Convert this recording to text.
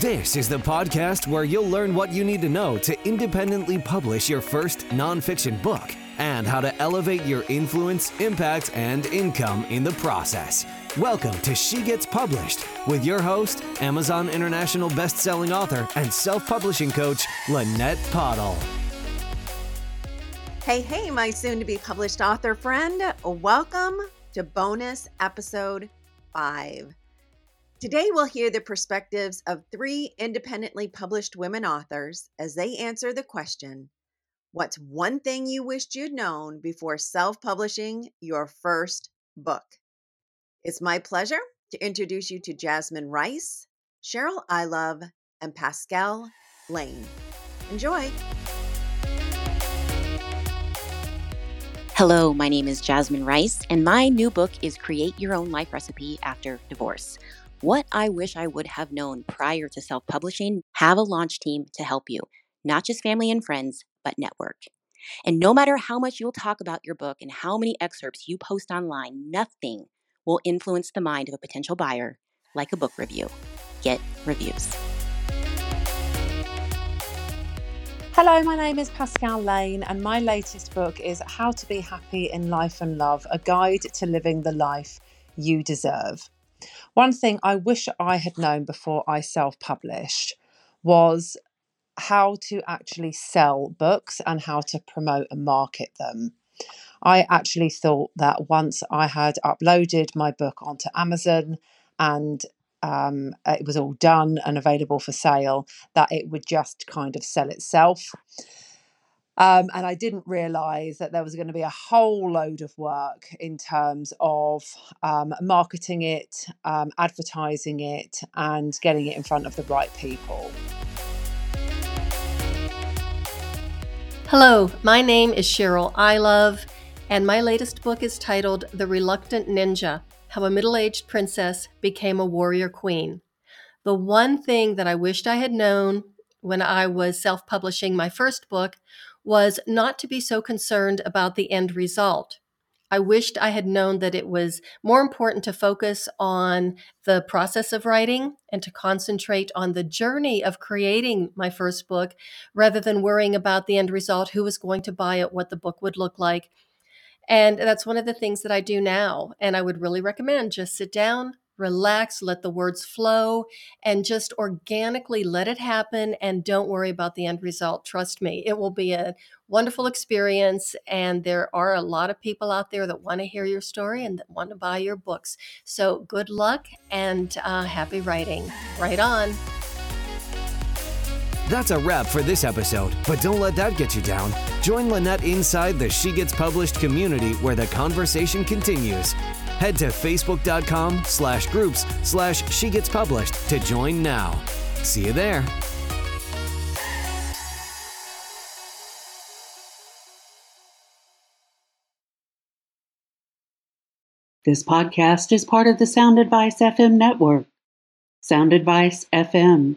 This is the podcast where you'll learn what you need to know to independently publish your first nonfiction book and how to elevate your influence, impact, and income in the process. Welcome to She Gets Published with your host, Amazon International best-selling author and self-publishing coach, Lynette Pottle. Hey, hey, my soon to be published author friend. Welcome to bonus episode five. Today, we'll hear the perspectives of three independently published women authors as they answer the question What's one thing you wished you'd known before self publishing your first book? It's my pleasure to introduce you to Jasmine Rice, Cheryl Ilove, and Pascal Lane. Enjoy. Hello, my name is Jasmine Rice, and my new book is Create Your Own Life Recipe After Divorce. What I wish I would have known prior to self publishing have a launch team to help you, not just family and friends, but network. And no matter how much you'll talk about your book and how many excerpts you post online, nothing will influence the mind of a potential buyer like a book review. Get reviews. Hello, my name is Pascal Lane, and my latest book is How to Be Happy in Life and Love A Guide to Living the Life You Deserve. One thing I wish I had known before I self published was how to actually sell books and how to promote and market them. I actually thought that once I had uploaded my book onto Amazon and um, it was all done and available for sale, that it would just kind of sell itself. Um, and I didn't realize that there was going to be a whole load of work in terms of um, marketing it, um, advertising it, and getting it in front of the right people. Hello, my name is Cheryl I love, and my latest book is titled The Reluctant Ninja How a Middle Aged Princess Became a Warrior Queen. The one thing that I wished I had known when I was self publishing my first book was not to be so concerned about the end result. I wished I had known that it was more important to focus on the process of writing and to concentrate on the journey of creating my first book rather than worrying about the end result, who was going to buy it, what the book would look like. And that's one of the things that I do now. And I would really recommend just sit down, relax, let the words flow, and just organically let it happen. And don't worry about the end result. Trust me, it will be a wonderful experience. And there are a lot of people out there that want to hear your story and that want to buy your books. So good luck and uh, happy writing. Right on. That's a wrap for this episode, but don't let that get you down. Join Lynette inside the She Gets Published community where the conversation continues. Head to facebook.com slash groups slash she gets published to join now. See you there. This podcast is part of the Sound Advice FM network. Sound Advice FM,